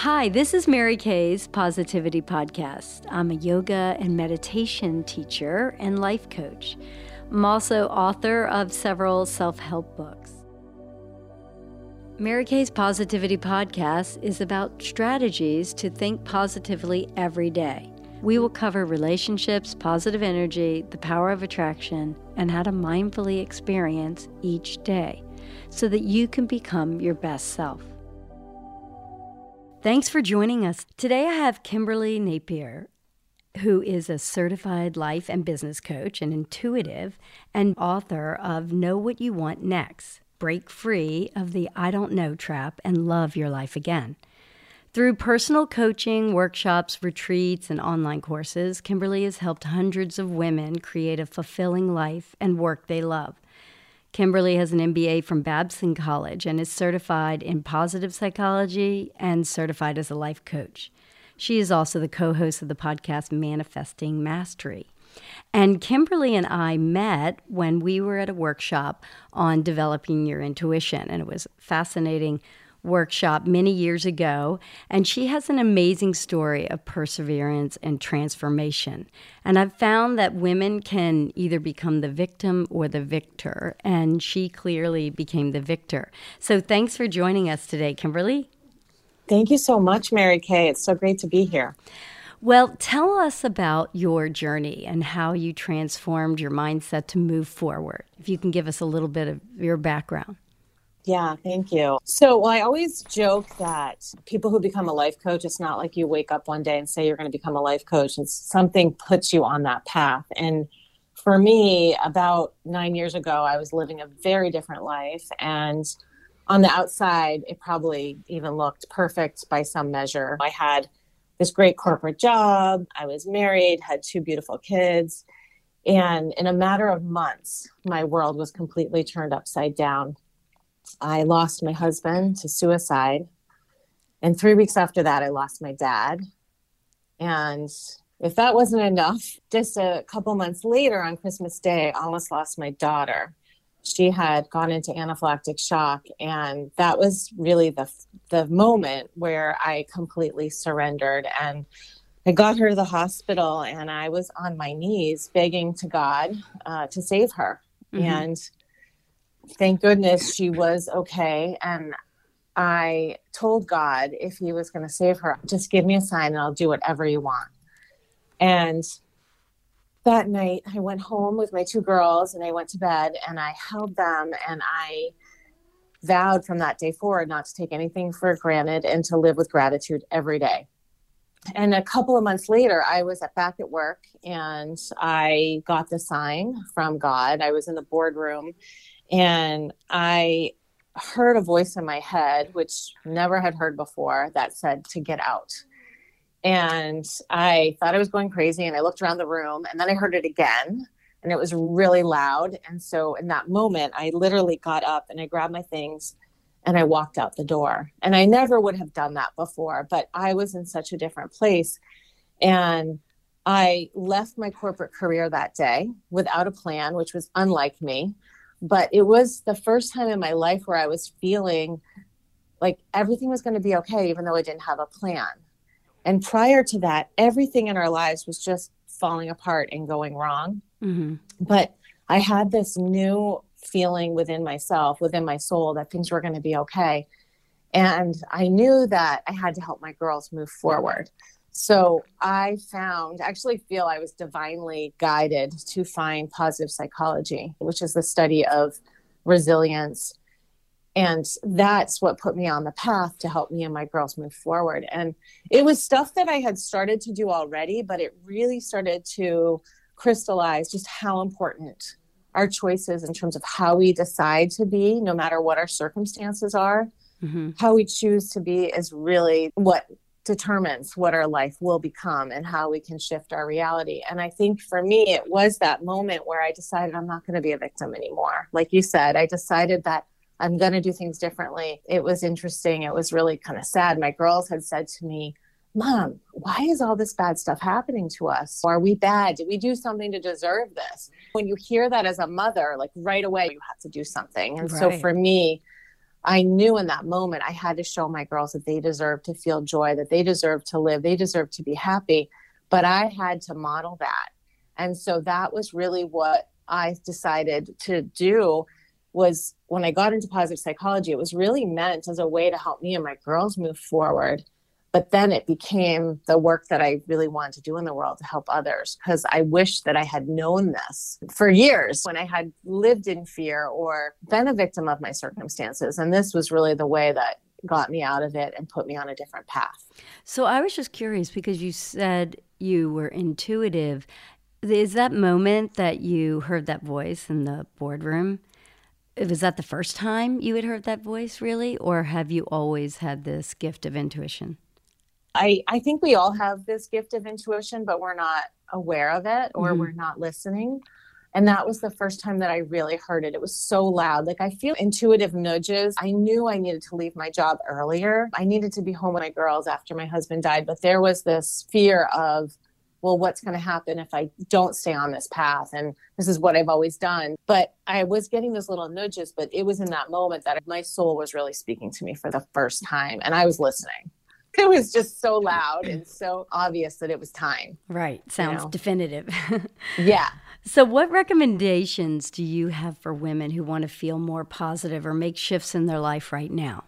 Hi, this is Mary Kay's Positivity Podcast. I'm a yoga and meditation teacher and life coach. I'm also author of several self help books. Mary Kay's Positivity Podcast is about strategies to think positively every day. We will cover relationships, positive energy, the power of attraction, and how to mindfully experience each day so that you can become your best self. Thanks for joining us. Today I have Kimberly Napier, who is a certified life and business coach and intuitive and author of Know What You Want Next Break Free of the I Don't Know Trap and Love Your Life Again. Through personal coaching, workshops, retreats, and online courses, Kimberly has helped hundreds of women create a fulfilling life and work they love. Kimberly has an MBA from Babson College and is certified in positive psychology and certified as a life coach. She is also the co host of the podcast Manifesting Mastery. And Kimberly and I met when we were at a workshop on developing your intuition, and it was fascinating workshop many years ago, and she has an amazing story of perseverance and transformation. And I've found that women can either become the victim or the victor, and she clearly became the victor. So thanks for joining us today, Kimberly. Thank you so much, Mary Kay. It's so great to be here. Well, tell us about your journey and how you transformed your mindset to move forward. If you can give us a little bit of your background. Yeah, thank you. So, well, I always joke that people who become a life coach, it's not like you wake up one day and say you're going to become a life coach. It's something puts you on that path. And for me, about nine years ago, I was living a very different life. And on the outside, it probably even looked perfect by some measure. I had this great corporate job, I was married, had two beautiful kids. And in a matter of months, my world was completely turned upside down I lost my husband to suicide. And three weeks after that, I lost my dad. And if that wasn't enough, just a couple months later on Christmas Day, I almost lost my daughter. She had gone into anaphylactic shock. And that was really the, the moment where I completely surrendered. And I got her to the hospital and I was on my knees begging to God uh, to save her. Mm-hmm. And thank goodness she was okay. And I told God if he was going to save her, just give me a sign and I'll do whatever you want. And that night, I went home with my two girls and I went to bed and I held them and I vowed from that day forward not to take anything for granted and to live with gratitude every day. And a couple of months later, I was back at work and I got the sign from God. I was in the boardroom and I heard a voice in my head, which never had heard before, that said to get out. And I thought I was going crazy. And I looked around the room and then I heard it again and it was really loud. And so in that moment, I literally got up and I grabbed my things and I walked out the door. And I never would have done that before, but I was in such a different place. And I left my corporate career that day without a plan, which was unlike me but it was the first time in my life where I was feeling like everything was going to be okay, even though I didn't have a plan. And prior to that, everything in our lives was just falling apart and going wrong. Mm-hmm. But I had this new feeling within myself, within my soul, that things were going to be okay. And I knew that I had to help my girls move forward. So I found, actually feel I was divinely guided to find positive psychology, which is the study of resilience. And that's what put me on the path to help me and my girls move forward. And it was stuff that I had started to do already, but it really started to crystallize just how important our choices in terms of how we decide to be, no matter what our circumstances are. Mm-hmm. How we choose to be is really what determines what our life will become and how we can shift our reality. And I think for me, it was that moment where I decided I'm not going to be a victim anymore. Like you said, I decided that I'm going to do things differently. It was interesting. It was really kind of sad. My girls had said to me, Mom, why is all this bad stuff happening to us? Are we bad? Did we do something to deserve this? When you hear that as a mother, like right away, you have to do something. And right. so for me, I knew in that moment I had to show my girls that they deserve to feel joy, that they deserve to live, they deserve to be happy. But I had to model that. And so that was really what I decided to do was when I got into positive psychology, it was really meant as a way to help me and my girls move forward. But then it became the work that I really wanted to do in the world to help others because I wish that I had known this for years when I had lived in fear or been a victim of my circumstances. And this was really the way that got me out of it and put me on a different path. So I was just curious because you said you were intuitive. Is that moment that you heard that voice in the boardroom? was that the first time you had heard that voice really or have you always had this gift of intuition i i think we all have this gift of intuition but we're not aware of it or mm-hmm. we're not listening and that was the first time that i really heard it it was so loud like i feel intuitive nudges i knew i needed to leave my job earlier i needed to be home with my girls after my husband died but there was this fear of well, what's going to happen if I don't stay on this path? And this is what I've always done. But I was getting those little nudges, but it was in that moment that my soul was really speaking to me for the first time. And I was listening. It was just so loud and so obvious that it was time. Right. Sounds you know? definitive. yeah. So, what recommendations do you have for women who want to feel more positive or make shifts in their life right now?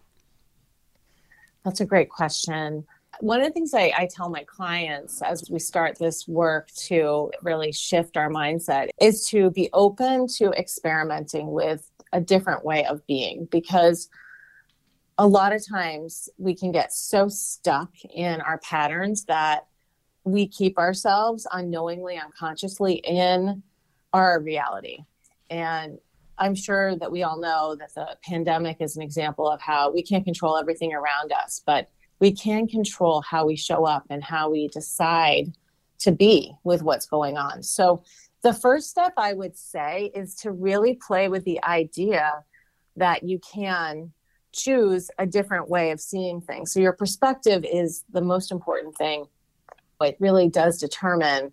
That's a great question one of the things I, I, tell my clients as we start this work to really shift our mindset is to be open to experimenting with a different way of being because a lot of times we can get so stuck in our patterns that we keep ourselves unknowingly, unconsciously in our reality. And I'm sure that we all know that the pandemic is an example of how we can't control everything around us, but we can control how we show up and how we decide to be with what's going on. So, the first step I would say is to really play with the idea that you can choose a different way of seeing things. So, your perspective is the most important thing. It really does determine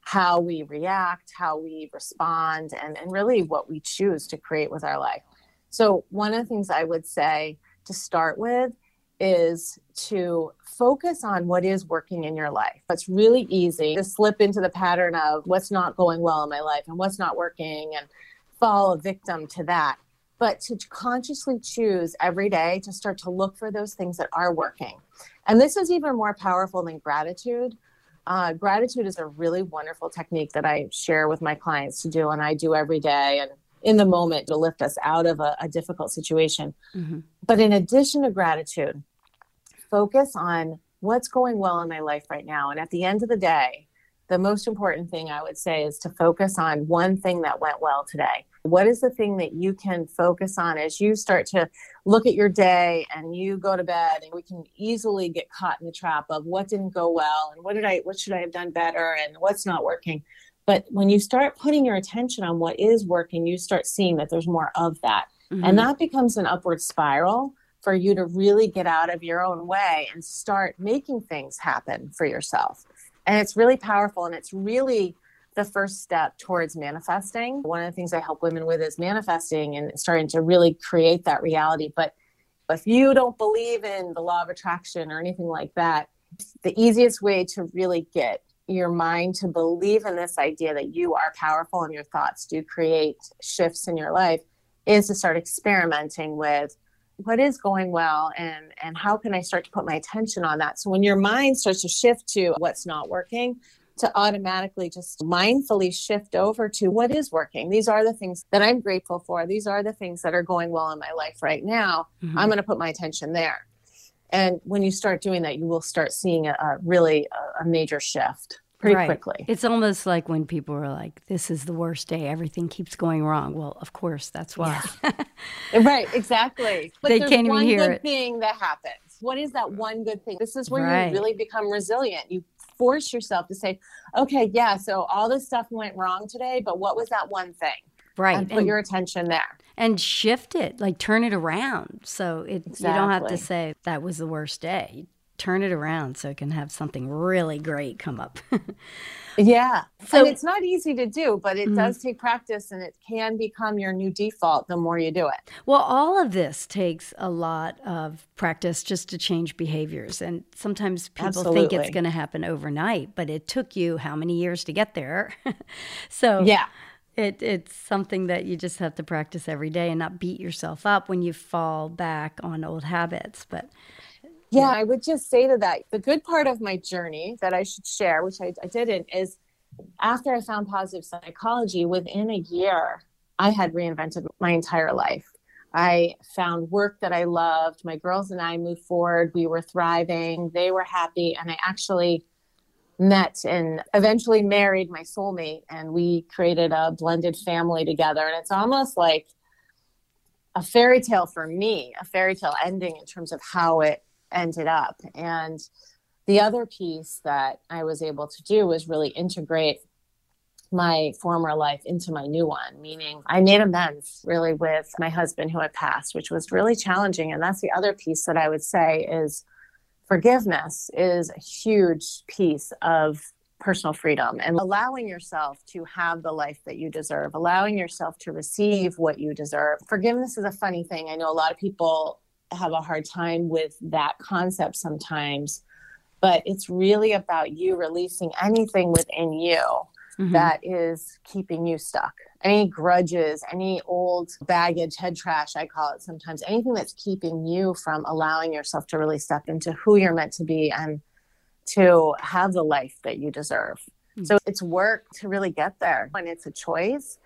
how we react, how we respond, and, and really what we choose to create with our life. So, one of the things I would say to start with is to focus on what is working in your life. It's really easy to slip into the pattern of what's not going well in my life and what's not working and fall a victim to that. But to consciously choose every day to start to look for those things that are working. And this is even more powerful than gratitude. Uh, gratitude is a really wonderful technique that I share with my clients to do, and I do every day. And in the moment to lift us out of a, a difficult situation. Mm-hmm. But in addition to gratitude, focus on what's going well in my life right now. And at the end of the day, the most important thing I would say is to focus on one thing that went well today. What is the thing that you can focus on as you start to look at your day and you go to bed and we can easily get caught in the trap of what didn't go well and what did I what should I have done better and what's not working. But when you start putting your attention on what is working, you start seeing that there's more of that. Mm-hmm. And that becomes an upward spiral for you to really get out of your own way and start making things happen for yourself. And it's really powerful and it's really the first step towards manifesting. One of the things I help women with is manifesting and starting to really create that reality. But if you don't believe in the law of attraction or anything like that, the easiest way to really get your mind to believe in this idea that you are powerful and your thoughts do create shifts in your life is to start experimenting with what is going well and and how can i start to put my attention on that? So when your mind starts to shift to what's not working to automatically just mindfully shift over to what is working. These are the things that i'm grateful for. These are the things that are going well in my life right now. Mm-hmm. i'm going to put my attention there. And when you start doing that, you will start seeing a, a really a, a, major shift pretty right. quickly. It's almost like when people are like, "This is the worst day. Everything keeps going wrong." Well, of course, that's why. Yeah. right, exactly. But they can't even hear it. Thing that happens. What is that one good thing? This is where right. you really become resilient. You force yourself to say, "Okay, yeah, so all this stuff went wrong today, but what was that one thing?" Right. And put and, your attention there. And shift it, like turn it around. So it exactly. you don't have to say that was the worst day. Turn it around so it can have something really great come up. yeah. So and it's not easy to do, but it mm-hmm. does take practice and it can become your new default the more you do it. Well, all of this takes a lot of practice just to change behaviors. And sometimes people Absolutely. think it's going to happen overnight, but it took you how many years to get there? so, yeah. It, it's something that you just have to practice every day and not beat yourself up when you fall back on old habits. But yeah, I would just say to that the good part of my journey that I should share, which I, I didn't, is after I found positive psychology, within a year, I had reinvented my entire life. I found work that I loved. My girls and I moved forward. We were thriving. They were happy. And I actually met and eventually married my soulmate. And we created a blended family together. And it's almost like a fairy tale for me, a fairy tale ending in terms of how it ended up. And the other piece that I was able to do was really integrate my former life into my new one, meaning I made amends really with my husband who had passed, which was really challenging. And that's the other piece that I would say is forgiveness is a huge piece of personal freedom and allowing yourself to have the life that you deserve, allowing yourself to receive what you deserve. Forgiveness is a funny thing. I know a lot of people have a hard time with that concept sometimes but it's really about you releasing anything within you mm-hmm. that is keeping you stuck any grudges any old baggage head trash i call it sometimes anything that's keeping you from allowing yourself to really step into who you're meant to be and to have the life that you deserve mm-hmm. so it's work to really get there and it's a choice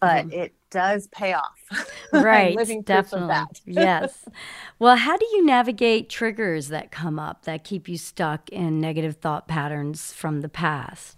but mm-hmm. it does pay off. Right. definitely. yes. Well, how do you navigate triggers that come up that keep you stuck in negative thought patterns from the past?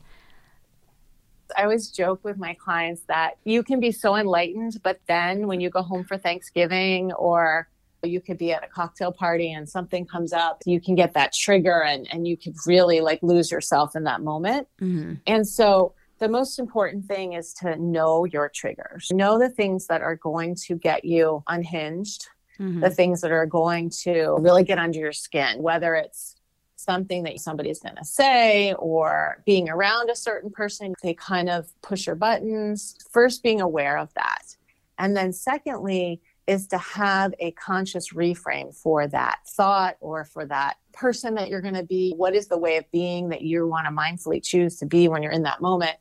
I always joke with my clients that you can be so enlightened, but then when you go home for Thanksgiving or you could be at a cocktail party and something comes up, you can get that trigger and, and you could really like lose yourself in that moment. Mm-hmm. And so the most important thing is to know your triggers. Know the things that are going to get you unhinged, mm-hmm. the things that are going to really get under your skin, whether it's something that somebody's going to say or being around a certain person, they kind of push your buttons. First, being aware of that. And then, secondly, is to have a conscious reframe for that thought or for that person that you're going to be. What is the way of being that you want to mindfully choose to be when you're in that moment?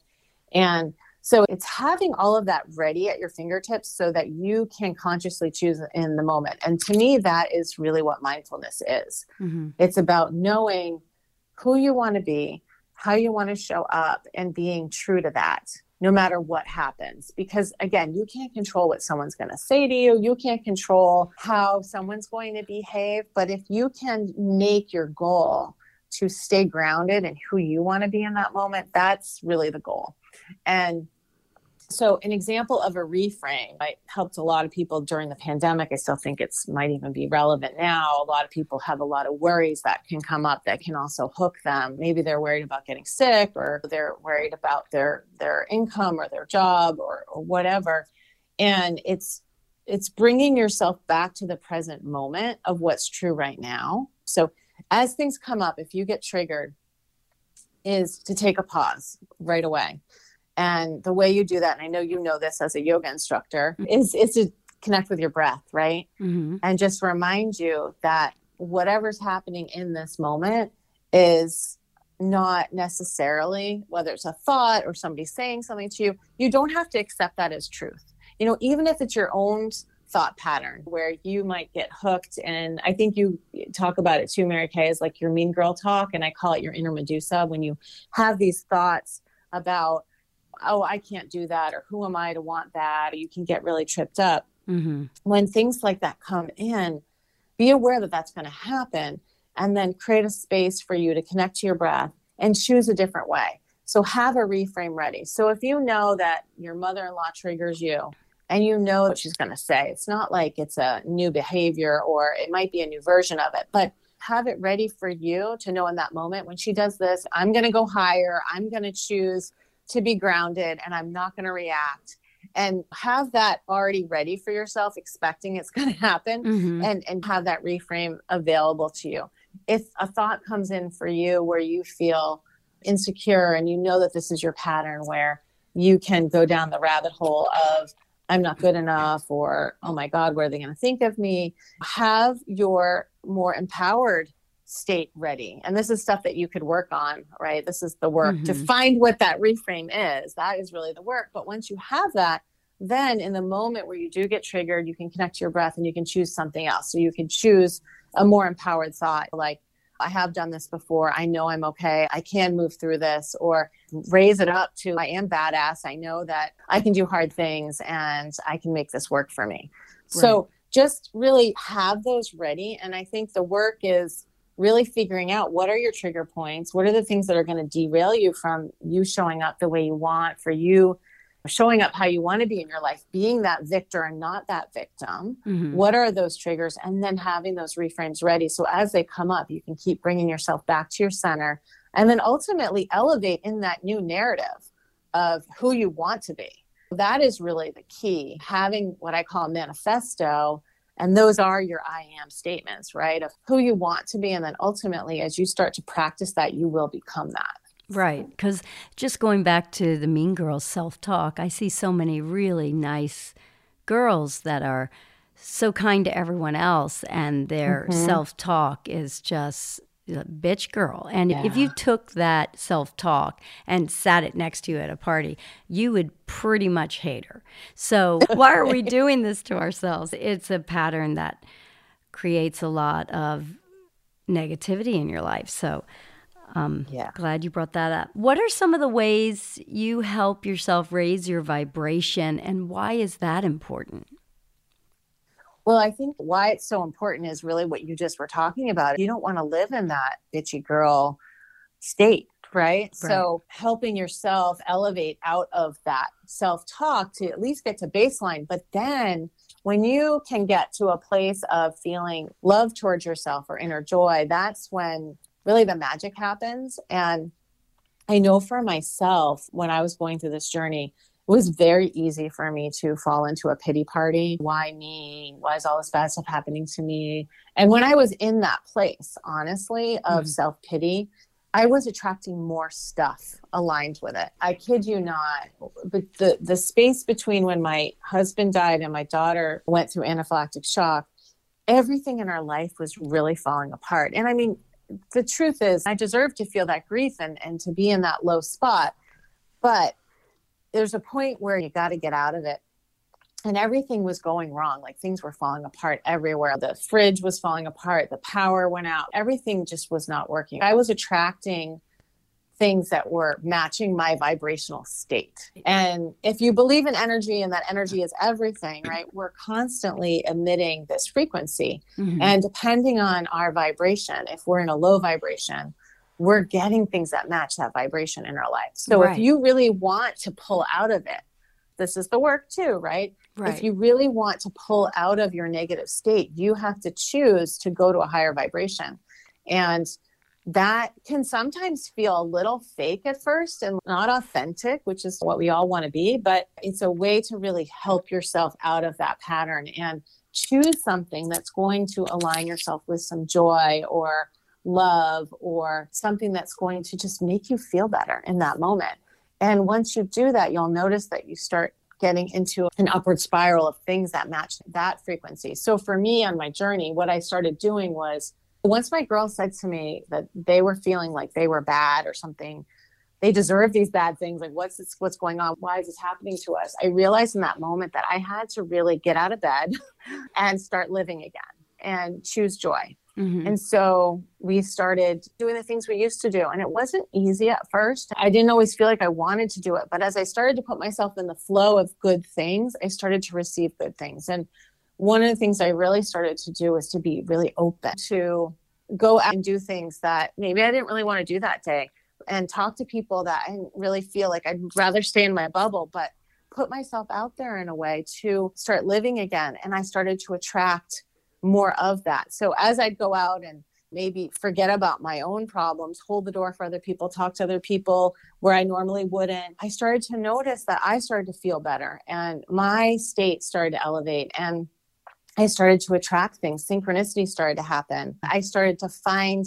And so it's having all of that ready at your fingertips so that you can consciously choose in the moment. And to me, that is really what mindfulness is. Mm-hmm. It's about knowing who you want to be, how you want to show up, and being true to that no matter what happens. Because again, you can't control what someone's going to say to you, you can't control how someone's going to behave. But if you can make your goal to stay grounded in who you want to be in that moment, that's really the goal. And so an example of a reframe I helped a lot of people during the pandemic. I still think it's might even be relevant now. A lot of people have a lot of worries that can come up that can also hook them. Maybe they're worried about getting sick or they're worried about their their income or their job or, or whatever. And it's it's bringing yourself back to the present moment of what's true right now. So as things come up if you get triggered is to take a pause right away and the way you do that, and I know you know this as a yoga instructor, mm-hmm. is is to connect with your breath, right? Mm-hmm. And just remind you that whatever's happening in this moment is not necessarily whether it's a thought or somebody saying something to you, you don't have to accept that as truth. You know, even if it's your own thought pattern where you might get hooked and i think you talk about it too mary kay is like your mean girl talk and i call it your inner medusa when you have these thoughts about oh, I can't do that, or who am I to want that? Or you can get really tripped up. Mm-hmm. When things like that come in, be aware that that's going to happen and then create a space for you to connect to your breath and choose a different way. So have a reframe ready. So if you know that your mother in law triggers you and you know what she's going to say, it's not like it's a new behavior or it might be a new version of it, but have it ready for you to know in that moment when she does this, I'm going to go higher. I'm going to choose to be grounded and I'm not going to react. And have that already ready for yourself expecting it's going to happen mm-hmm. and and have that reframe available to you. If a thought comes in for you where you feel insecure and you know that this is your pattern where you can go down the rabbit hole of I'm not good enough or oh my god what are they going to think of me? Have your more empowered state ready and this is stuff that you could work on right this is the work mm-hmm. to find what that reframe is that is really the work but once you have that then in the moment where you do get triggered you can connect to your breath and you can choose something else so you can choose a more empowered thought like I have done this before. I know I'm okay. I can move through this, or raise it up to I am badass. I know that I can do hard things and I can make this work for me. Right. So just really have those ready. And I think the work is really figuring out what are your trigger points? What are the things that are going to derail you from you showing up the way you want, for you showing up how you want to be in your life, being that victor and not that victim. Mm-hmm. What are those triggers? And then having those reframes ready. So as they come up, you can keep bringing yourself back to your center and then ultimately elevate in that new narrative of who you want to be. That is really the key. Having what I call a manifesto. And those are your I am statements, right? Of who you want to be. And then ultimately, as you start to practice that, you will become that. Right. Because just going back to the Mean Girls self talk, I see so many really nice girls that are so kind to everyone else, and their mm-hmm. self talk is just bitch girl. And yeah. if you took that self talk and sat it next to you at a party, you would pretty much hate her. So, why are we doing this to ourselves? It's a pattern that creates a lot of negativity in your life. So, um, yeah. Glad you brought that up. What are some of the ways you help yourself raise your vibration, and why is that important? Well, I think why it's so important is really what you just were talking about. You don't want to live in that bitchy girl state, right? right? So, helping yourself elevate out of that self talk to at least get to baseline. But then, when you can get to a place of feeling love towards yourself or inner joy, that's when really the magic happens. And I know for myself, when I was going through this journey, was very easy for me to fall into a pity party. Why me? Why is all this bad stuff happening to me? And when I was in that place, honestly, of mm-hmm. self pity, I was attracting more stuff aligned with it. I kid you not. But the, the space between when my husband died and my daughter went through anaphylactic shock, everything in our life was really falling apart. And I mean, the truth is I deserve to feel that grief and, and to be in that low spot. But there's a point where you got to get out of it. And everything was going wrong. Like things were falling apart everywhere. The fridge was falling apart. The power went out. Everything just was not working. I was attracting things that were matching my vibrational state. And if you believe in energy and that energy is everything, right? We're constantly emitting this frequency. Mm-hmm. And depending on our vibration, if we're in a low vibration, we're getting things that match that vibration in our life. So right. if you really want to pull out of it, this is the work too, right? right? If you really want to pull out of your negative state, you have to choose to go to a higher vibration. And that can sometimes feel a little fake at first and not authentic, which is what we all want to be, but it's a way to really help yourself out of that pattern and choose something that's going to align yourself with some joy or love or something that's going to just make you feel better in that moment. And once you do that, you'll notice that you start getting into an upward spiral of things that match that frequency. So for me on my journey, what I started doing was once my girls said to me that they were feeling like they were bad or something, they deserve these bad things. Like, what's this, what's going on? Why is this happening to us? I realized in that moment that I had to really get out of bed and start living again and choose joy. Mm-hmm. And so we started doing the things we used to do. And it wasn't easy at first. I didn't always feel like I wanted to do it. But as I started to put myself in the flow of good things, I started to receive good things. And one of the things I really started to do was to be really open to go out and do things that maybe I didn't really want to do that day and talk to people that I didn't really feel like I'd rather stay in my bubble, but put myself out there in a way to start living again. And I started to attract more of that. So as I'd go out and maybe forget about my own problems, hold the door for other people, talk to other people where I normally wouldn't. I started to notice that I started to feel better and my state started to elevate. And I started to attract things. Synchronicity started to happen. I started to find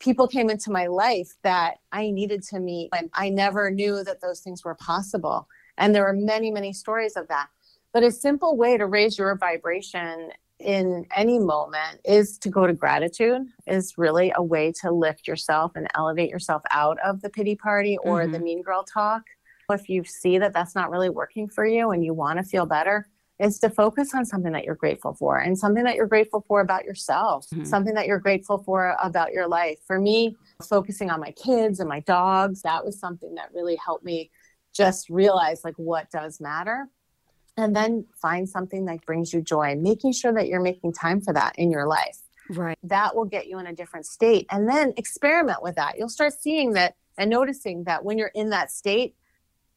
people came into my life that I needed to meet. And I never knew that those things were possible. And there are many, many stories of that. But a simple way to raise your vibration in any moment is to go to gratitude is really a way to lift yourself and elevate yourself out of the pity party or mm-hmm. the mean girl talk if you see that that's not really working for you and you want to feel better is to focus on something that you're grateful for and something that you're grateful for about yourself mm-hmm. something that you're grateful for about your life for me focusing on my kids and my dogs that was something that really helped me just realize like what does matter and then find something that brings you joy making sure that you're making time for that in your life. Right. That will get you in a different state and then experiment with that. You'll start seeing that and noticing that when you're in that state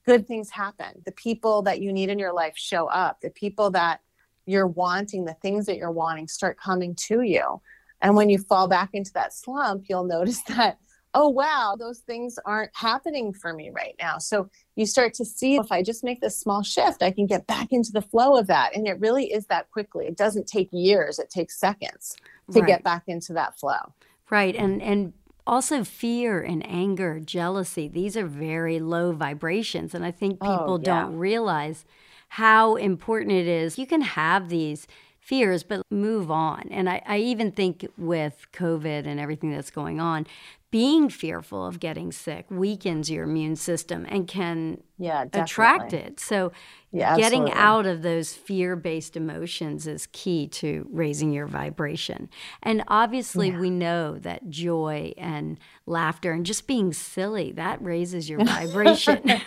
good things happen. The people that you need in your life show up. The people that you're wanting the things that you're wanting start coming to you. And when you fall back into that slump you'll notice that oh, wow, those things aren't happening for me right now. So you start to see if I just make this small shift, I can get back into the flow of that. And it really is that quickly. It doesn't take years, it takes seconds to right. get back into that flow. Right. And, and, also fear and anger jealousy these are very low vibrations and i think oh, people oh, yeah. don't realize how important it is you can have these fears, but move on. And I, I, even think with COVID and everything that's going on, being fearful of getting sick weakens your immune system and can yeah, attract it. So, yeah, getting out of those fear based emotions is key to raising your vibration. And obviously, yeah. we know that joy and laughter and just being silly that raises your vibration. yeah,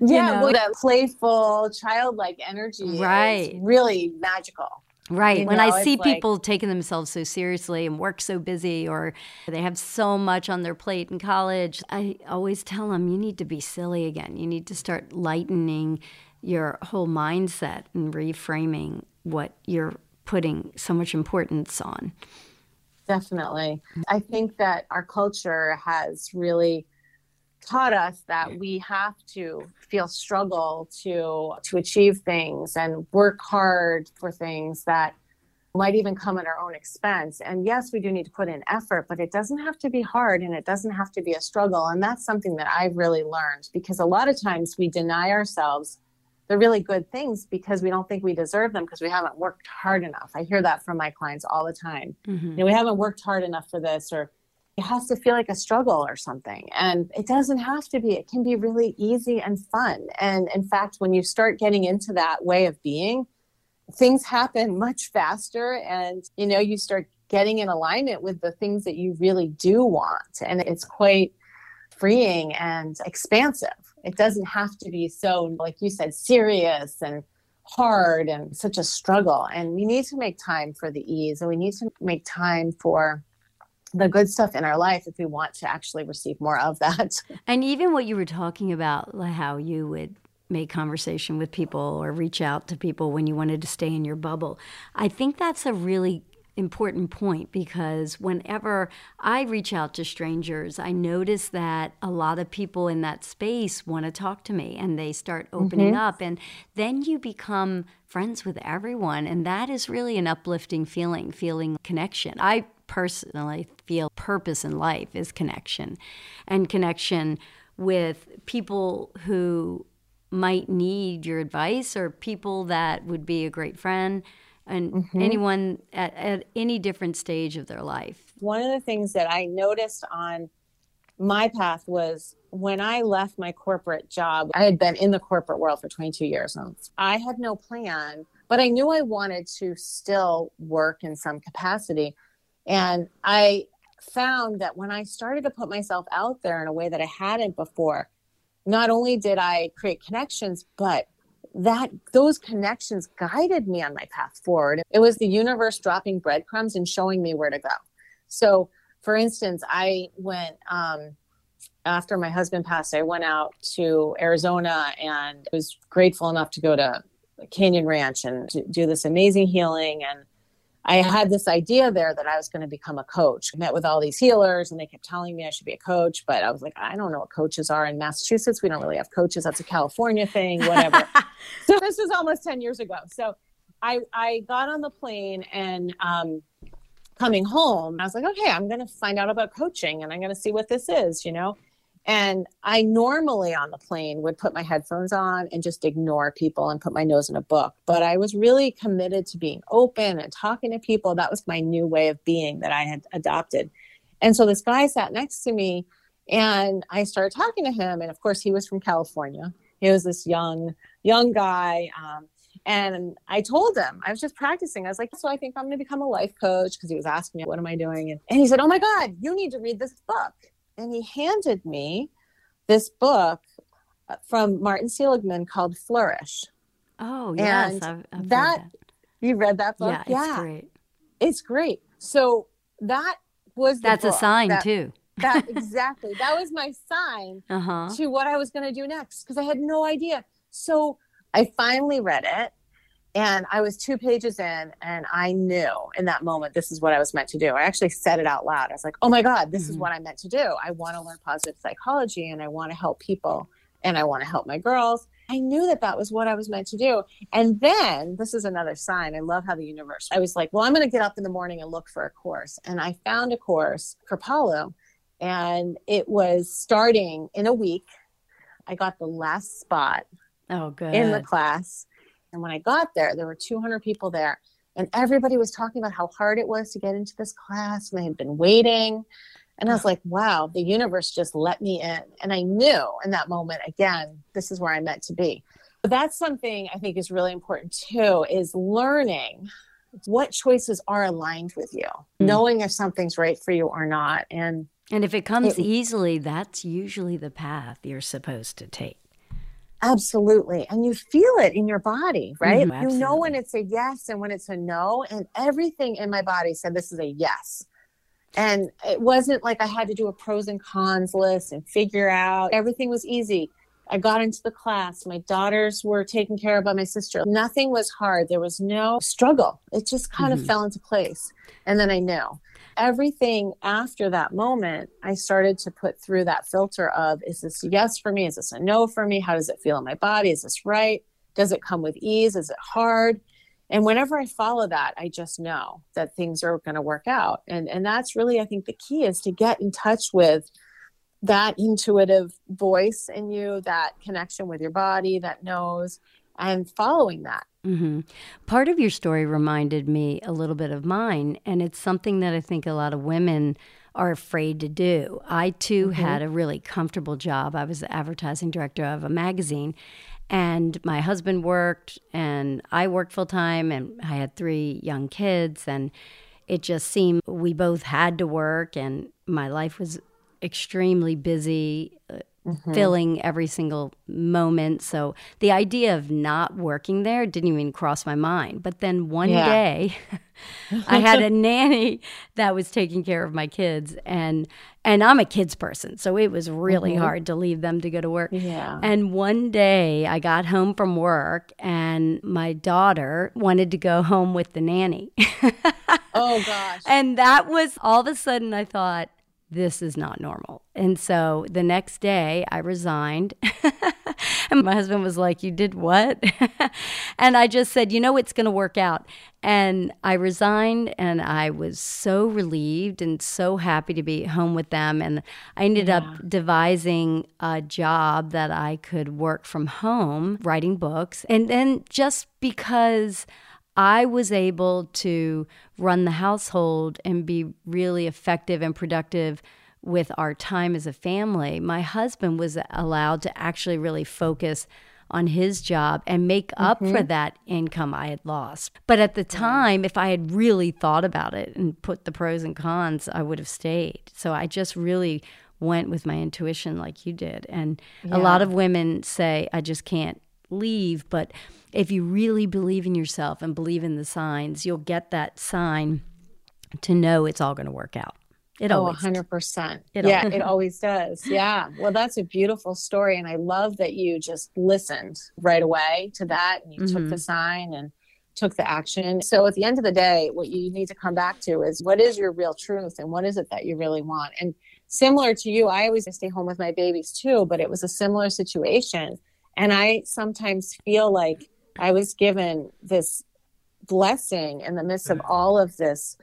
you know? well, that playful, childlike energy right. really magical. Right. You when know, I see people like, taking themselves so seriously and work so busy or they have so much on their plate in college, I always tell them you need to be silly again. You need to start lightening your whole mindset and reframing what you're putting so much importance on. Definitely. I think that our culture has really taught us that we have to feel struggle to to achieve things and work hard for things that might even come at our own expense. And yes we do need to put in effort but it doesn't have to be hard and it doesn't have to be a struggle. And that's something that i've really learned because a lot of times we deny ourselves the really good things because we don't think we deserve them because we haven't worked hard enough. I hear that from my clients all the time. Mm-hmm. you know we haven't worked hard enough for this or it has to feel like a struggle or something. And it doesn't have to be. It can be really easy and fun. And in fact, when you start getting into that way of being, things happen much faster and you know, you start getting in alignment with the things that you really do want. And it's quite freeing and expansive. It doesn't have to be so, like you said, serious and hard and such a struggle. And we need to make time for the ease and we need to make time for the good stuff in our life if we want to actually receive more of that. And even what you were talking about, how you would make conversation with people or reach out to people when you wanted to stay in your bubble. I think that's a really important point because whenever I reach out to strangers, I notice that a lot of people in that space want to talk to me and they start opening mm-hmm. up. And then you become friends with everyone. And that is really an uplifting feeling, feeling connection. I personally feel purpose in life is connection and connection with people who might need your advice or people that would be a great friend and mm-hmm. anyone at, at any different stage of their life. One of the things that I noticed on my path was when I left my corporate job, I had been in the corporate world for 22 years. And I had no plan, but I knew I wanted to still work in some capacity. And I found that when I started to put myself out there in a way that I hadn't before, not only did I create connections, but that those connections guided me on my path forward. It was the universe dropping breadcrumbs and showing me where to go. So, for instance, I went um, after my husband passed. I went out to Arizona and was grateful enough to go to Canyon Ranch and do this amazing healing and I had this idea there that I was going to become a coach. I met with all these healers and they kept telling me I should be a coach, but I was like, I don't know what coaches are in Massachusetts. We don't really have coaches. That's a California thing, whatever. so this was almost 10 years ago. So I, I got on the plane and um, coming home, I was like, okay, I'm going to find out about coaching and I'm going to see what this is, you know? And I normally on the plane would put my headphones on and just ignore people and put my nose in a book. But I was really committed to being open and talking to people. That was my new way of being that I had adopted. And so this guy sat next to me and I started talking to him. And of course, he was from California. He was this young, young guy. Um, and I told him, I was just practicing. I was like, so I think I'm going to become a life coach because he was asking me, what am I doing? And, and he said, oh my God, you need to read this book and he handed me this book uh, from Martin Seligman called Flourish. Oh, yes. And I've, I've that, that, you read that book? Yeah, yeah, it's great. It's great. So that was That's a sign that, too. that exactly. That was my sign uh-huh. to what I was going to do next because I had no idea. So I finally read it and I was two pages in, and I knew in that moment this is what I was meant to do. I actually said it out loud. I was like, oh my God, this mm-hmm. is what I'm meant to do. I want to learn positive psychology and I want to help people and I want to help my girls. I knew that that was what I was meant to do. And then this is another sign. I love how the universe, I was like, well, I'm going to get up in the morning and look for a course. And I found a course, Kripalu, and it was starting in a week. I got the last spot oh, good. in the class and when I got there, there were 200 people there, and everybody was talking about how hard it was to get into this class, and they had been waiting. And I was like, wow, the universe just let me in. And I knew in that moment, again, this is where I'm meant to be. But that's something I think is really important too, is learning what choices are aligned with you, mm. knowing if something's right for you or not. And and if it comes it, easily, that's usually the path you're supposed to take. Absolutely. And you feel it in your body, right? Mm-hmm, you know when it's a yes and when it's a no. And everything in my body said this is a yes. And it wasn't like I had to do a pros and cons list and figure out everything was easy. I got into the class. My daughters were taken care of by my sister. Nothing was hard. There was no struggle. It just kind mm-hmm. of fell into place. And then I knew everything after that moment, I started to put through that filter of is this a yes for me? Is this a no for me? How does it feel in my body? Is this right? Does it come with ease? Is it hard? And whenever I follow that, I just know that things are going to work out. And and that's really I think the key is to get in touch with that intuitive voice in you, that connection with your body that knows and following that. Mm-hmm. Part of your story reminded me a little bit of mine, and it's something that I think a lot of women are afraid to do. I too mm-hmm. had a really comfortable job. I was the advertising director of a magazine, and my husband worked, and I worked full time, and I had three young kids, and it just seemed we both had to work, and my life was extremely busy uh, mm-hmm. filling every single moment. So the idea of not working there didn't even cross my mind. But then one yeah. day, I had a nanny that was taking care of my kids, and and I'm a kids person, so it was really mm-hmm. hard to leave them to go to work. Yeah. And one day, I got home from work, and my daughter wanted to go home with the nanny. oh gosh! And that was all of a sudden, I thought this is not normal. And so the next day I resigned. and my husband was like, You did what? and I just said, You know, it's going to work out. And I resigned and I was so relieved and so happy to be home with them. And I ended yeah. up devising a job that I could work from home, writing books. And then just because I was able to run the household and be really effective and productive with our time as a family. My husband was allowed to actually really focus on his job and make up mm-hmm. for that income I had lost. But at the time, if I had really thought about it and put the pros and cons, I would have stayed. So I just really went with my intuition like you did. And yeah. a lot of women say, I just can't leave. But if you really believe in yourself and believe in the signs, you'll get that sign to know it's all going to work out. It oh, always 100%. It yeah, it always does. Yeah. Well, that's a beautiful story. And I love that you just listened right away to that and you mm-hmm. took the mm-hmm. sign and took the action. So at the end of the day, what you need to come back to is what is your real truth and what is it that you really want? And similar to you, I always stay home with my babies too, but it was a similar situation and I sometimes feel like I was given this blessing in the midst of all of this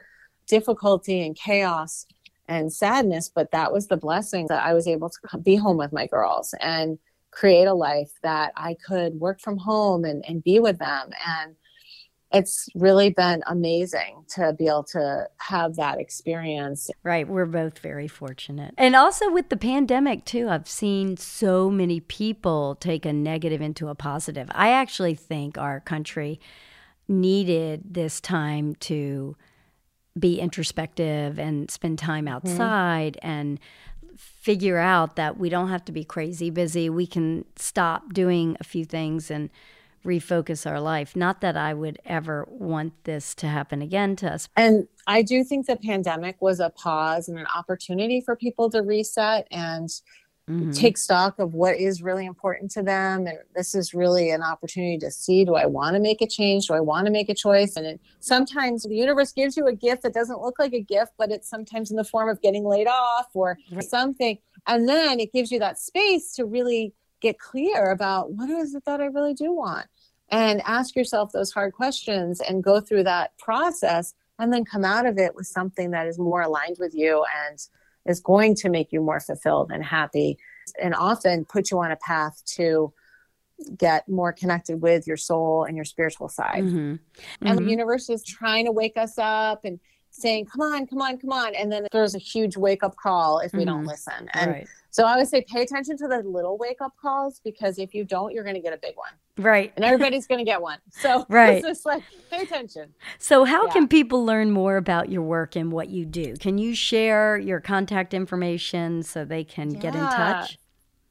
difficulty and chaos and sadness, but that was the blessing that I was able to be home with my girls and create a life that I could work from home and, and be with them. And it's really been amazing to be able to have that experience. Right. We're both very fortunate. And also with the pandemic, too, I've seen so many people take a negative into a positive. I actually think our country needed this time to be introspective and spend time mm-hmm. outside mm-hmm. and figure out that we don't have to be crazy busy. We can stop doing a few things and refocus our life. Not that I would ever want this to happen again to us. And I do think the pandemic was a pause and an opportunity for people to reset and mm-hmm. take stock of what is really important to them. And this is really an opportunity to see do I want to make a change? Do I want to make a choice? And it, sometimes the universe gives you a gift that doesn't look like a gift, but it's sometimes in the form of getting laid off or right. something. And then it gives you that space to really get clear about what is it that I really do want and ask yourself those hard questions and go through that process and then come out of it with something that is more aligned with you and is going to make you more fulfilled and happy and often put you on a path to get more connected with your soul and your spiritual side. Mm-hmm. Mm-hmm. And the mm-hmm. universe is trying to wake us up and saying, come on, come on, come on. And then there's a huge wake up call if we mm-hmm. don't listen. And right. So I would say pay attention to the little wake up calls because if you don't, you're going to get a big one. Right. And everybody's going to get one. So right. it's just like pay attention. So, how yeah. can people learn more about your work and what you do? Can you share your contact information so they can yeah. get in touch?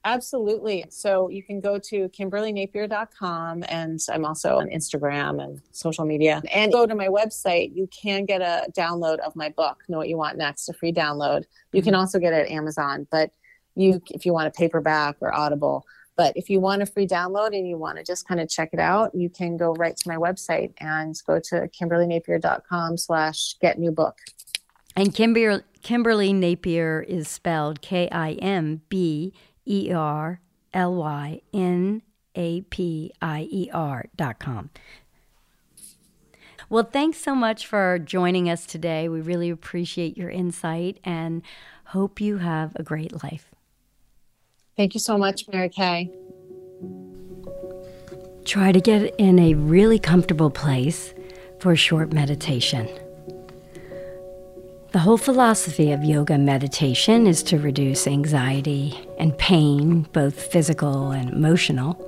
Absolutely. So you can go to kimberlynapier.com and I'm also on Instagram and social media. And go to my website. You can get a download of my book, Know What You Want Next, a free download. You can mm-hmm. also get it at Amazon, but you if you want a paperback or Audible. But if you want a free download and you want to just kind of check it out, you can go right to my website and go to kimberlynapier.com slash get new book. And Kimber- Kimberly Napier is spelled K I M B E R L Y N A P I E R dot com. Well, thanks so much for joining us today. We really appreciate your insight and hope you have a great life. Thank you so much, Mary Kay. Try to get in a really comfortable place for a short meditation. The whole philosophy of yoga meditation is to reduce anxiety and pain, both physical and emotional.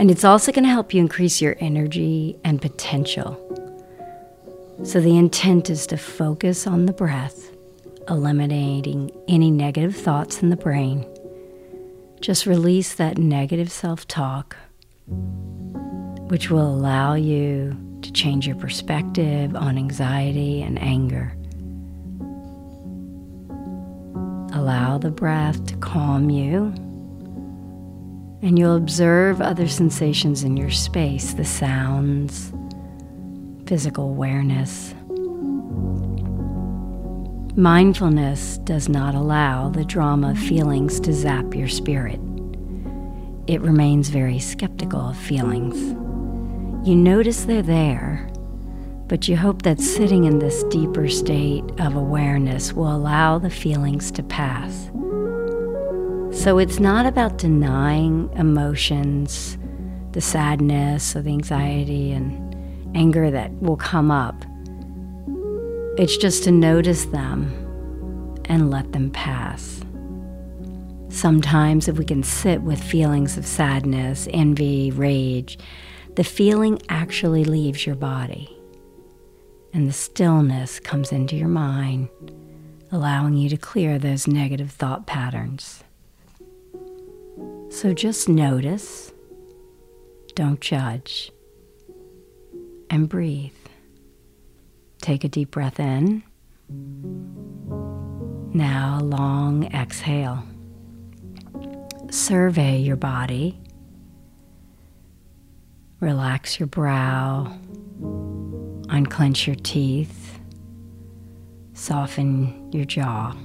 And it's also going to help you increase your energy and potential. So, the intent is to focus on the breath, eliminating any negative thoughts in the brain. Just release that negative self talk, which will allow you to change your perspective on anxiety and anger. Allow the breath to calm you, and you'll observe other sensations in your space the sounds, physical awareness. Mindfulness does not allow the drama of feelings to zap your spirit. It remains very skeptical of feelings. You notice they're there, but you hope that sitting in this deeper state of awareness will allow the feelings to pass. So it's not about denying emotions, the sadness or the anxiety and anger that will come up. It's just to notice them and let them pass. Sometimes, if we can sit with feelings of sadness, envy, rage, the feeling actually leaves your body and the stillness comes into your mind, allowing you to clear those negative thought patterns. So just notice, don't judge, and breathe. Take a deep breath in. Now, a long exhale. Survey your body. Relax your brow Unclench your teeth. Soften your jaw.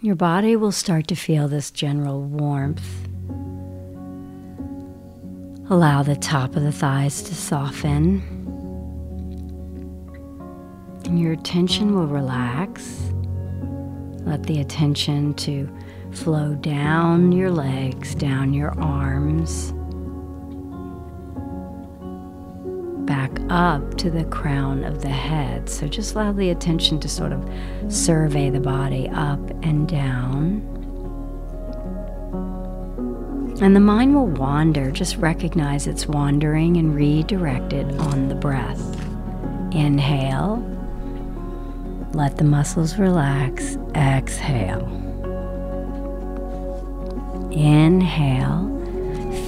Your body will start to feel this general warmth. Allow the top of the thighs to soften. And your attention will relax. Let the attention to flow down your legs, down your arms, back up to the crown of the head. So just allow the attention to sort of survey the body up and down. And the mind will wander. Just recognize it's wandering and redirect it on the breath. Inhale. Let the muscles relax. Exhale. Inhale,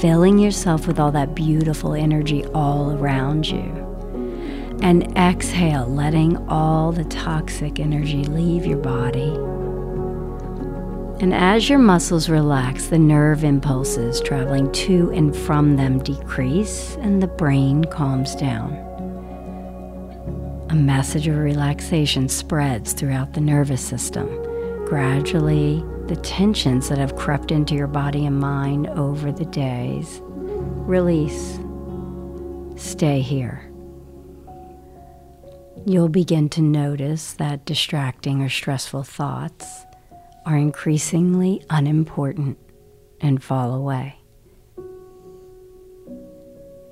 filling yourself with all that beautiful energy all around you. And exhale, letting all the toxic energy leave your body. And as your muscles relax, the nerve impulses traveling to and from them decrease and the brain calms down. A message of relaxation spreads throughout the nervous system. Gradually, the tensions that have crept into your body and mind over the days release. Stay here. You'll begin to notice that distracting or stressful thoughts are increasingly unimportant and fall away.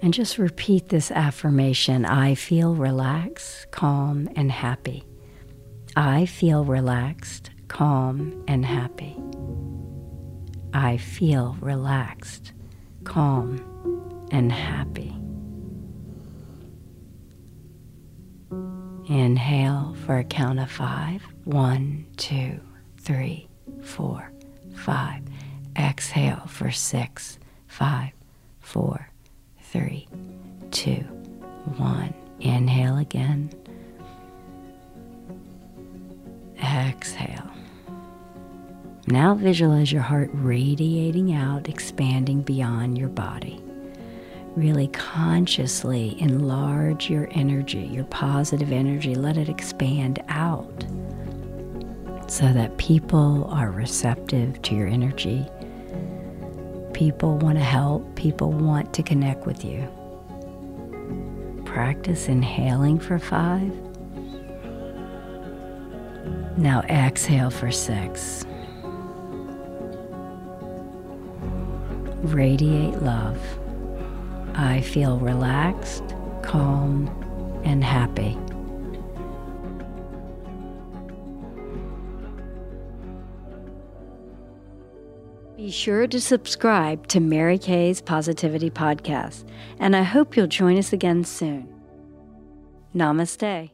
And just repeat this affirmation I feel relaxed, calm, and happy. I feel relaxed, calm, and happy. I feel relaxed, calm, and happy. Inhale for a count of five. One, two three, four, five. Exhale for six, five, four, three, two, one. Inhale again. Exhale. Now visualize your heart radiating out, expanding beyond your body. Really consciously enlarge your energy, your positive energy. Let it expand out so that people are receptive to your energy. People want to help, people want to connect with you. Practice inhaling for five. Now exhale for six. Radiate love. I feel relaxed, calm, and happy. Be sure to subscribe to Mary Kay's Positivity Podcast, and I hope you'll join us again soon. Namaste.